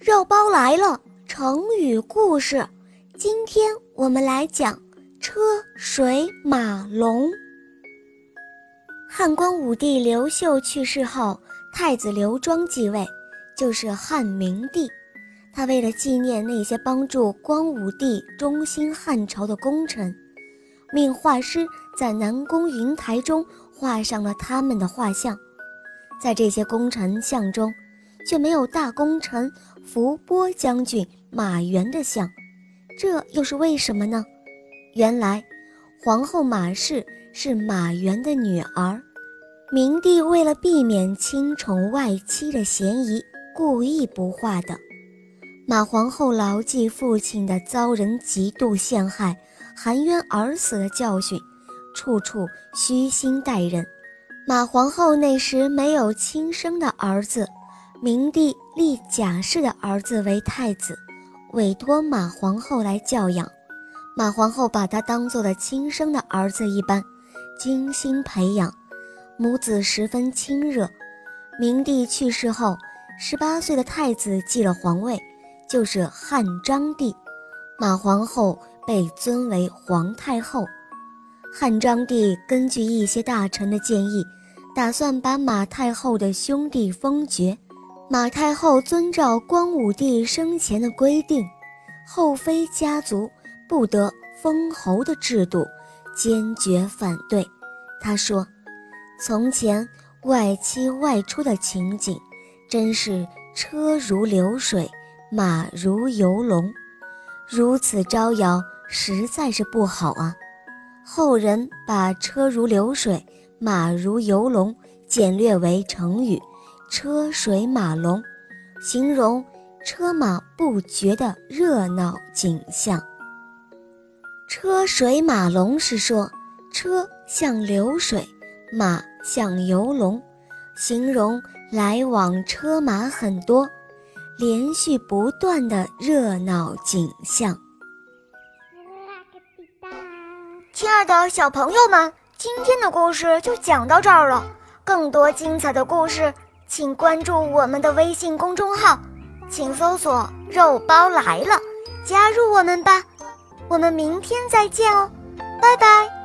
肉包来了，成语故事。今天我们来讲车水马龙。汉光武帝刘秀去世后，太子刘庄继位，就是汉明帝。他为了纪念那些帮助光武帝中兴汉朝的功臣，命画师在南宫云台中画上了他们的画像。在这些功臣像中，却没有大功臣伏波将军马援的像，这又是为什么呢？原来，皇后马氏是马援的女儿，明帝为了避免亲宠外戚的嫌疑，故意不画的。马皇后牢记父亲的遭人嫉妒陷害、含冤而死的教训，处处虚心待人。马皇后那时没有亲生的儿子。明帝立贾氏的儿子为太子，委托马皇后来教养。马皇后把他当做了亲生的儿子一般，精心培养，母子十分亲热。明帝去世后，十八岁的太子继了皇位，就是汉章帝。马皇后被尊为皇太后。汉章帝根据一些大臣的建议，打算把马太后的兄弟封爵。马太后遵照光武帝生前的规定，后妃家族不得封侯的制度，坚决反对。他说：“从前外戚外出的情景，真是车如流水，马如游龙，如此招摇，实在是不好啊。”后人把“车如流水，马如游龙”简略为成语。车水马龙，形容车马不绝的热闹景象。车水马龙是说车像流水，马像游龙，形容来往车马很多，连续不断的热闹景象。亲爱的小朋友们，今天的故事就讲到这儿了，更多精彩的故事。请关注我们的微信公众号，请搜索“肉包来了”，加入我们吧。我们明天再见哦，拜拜。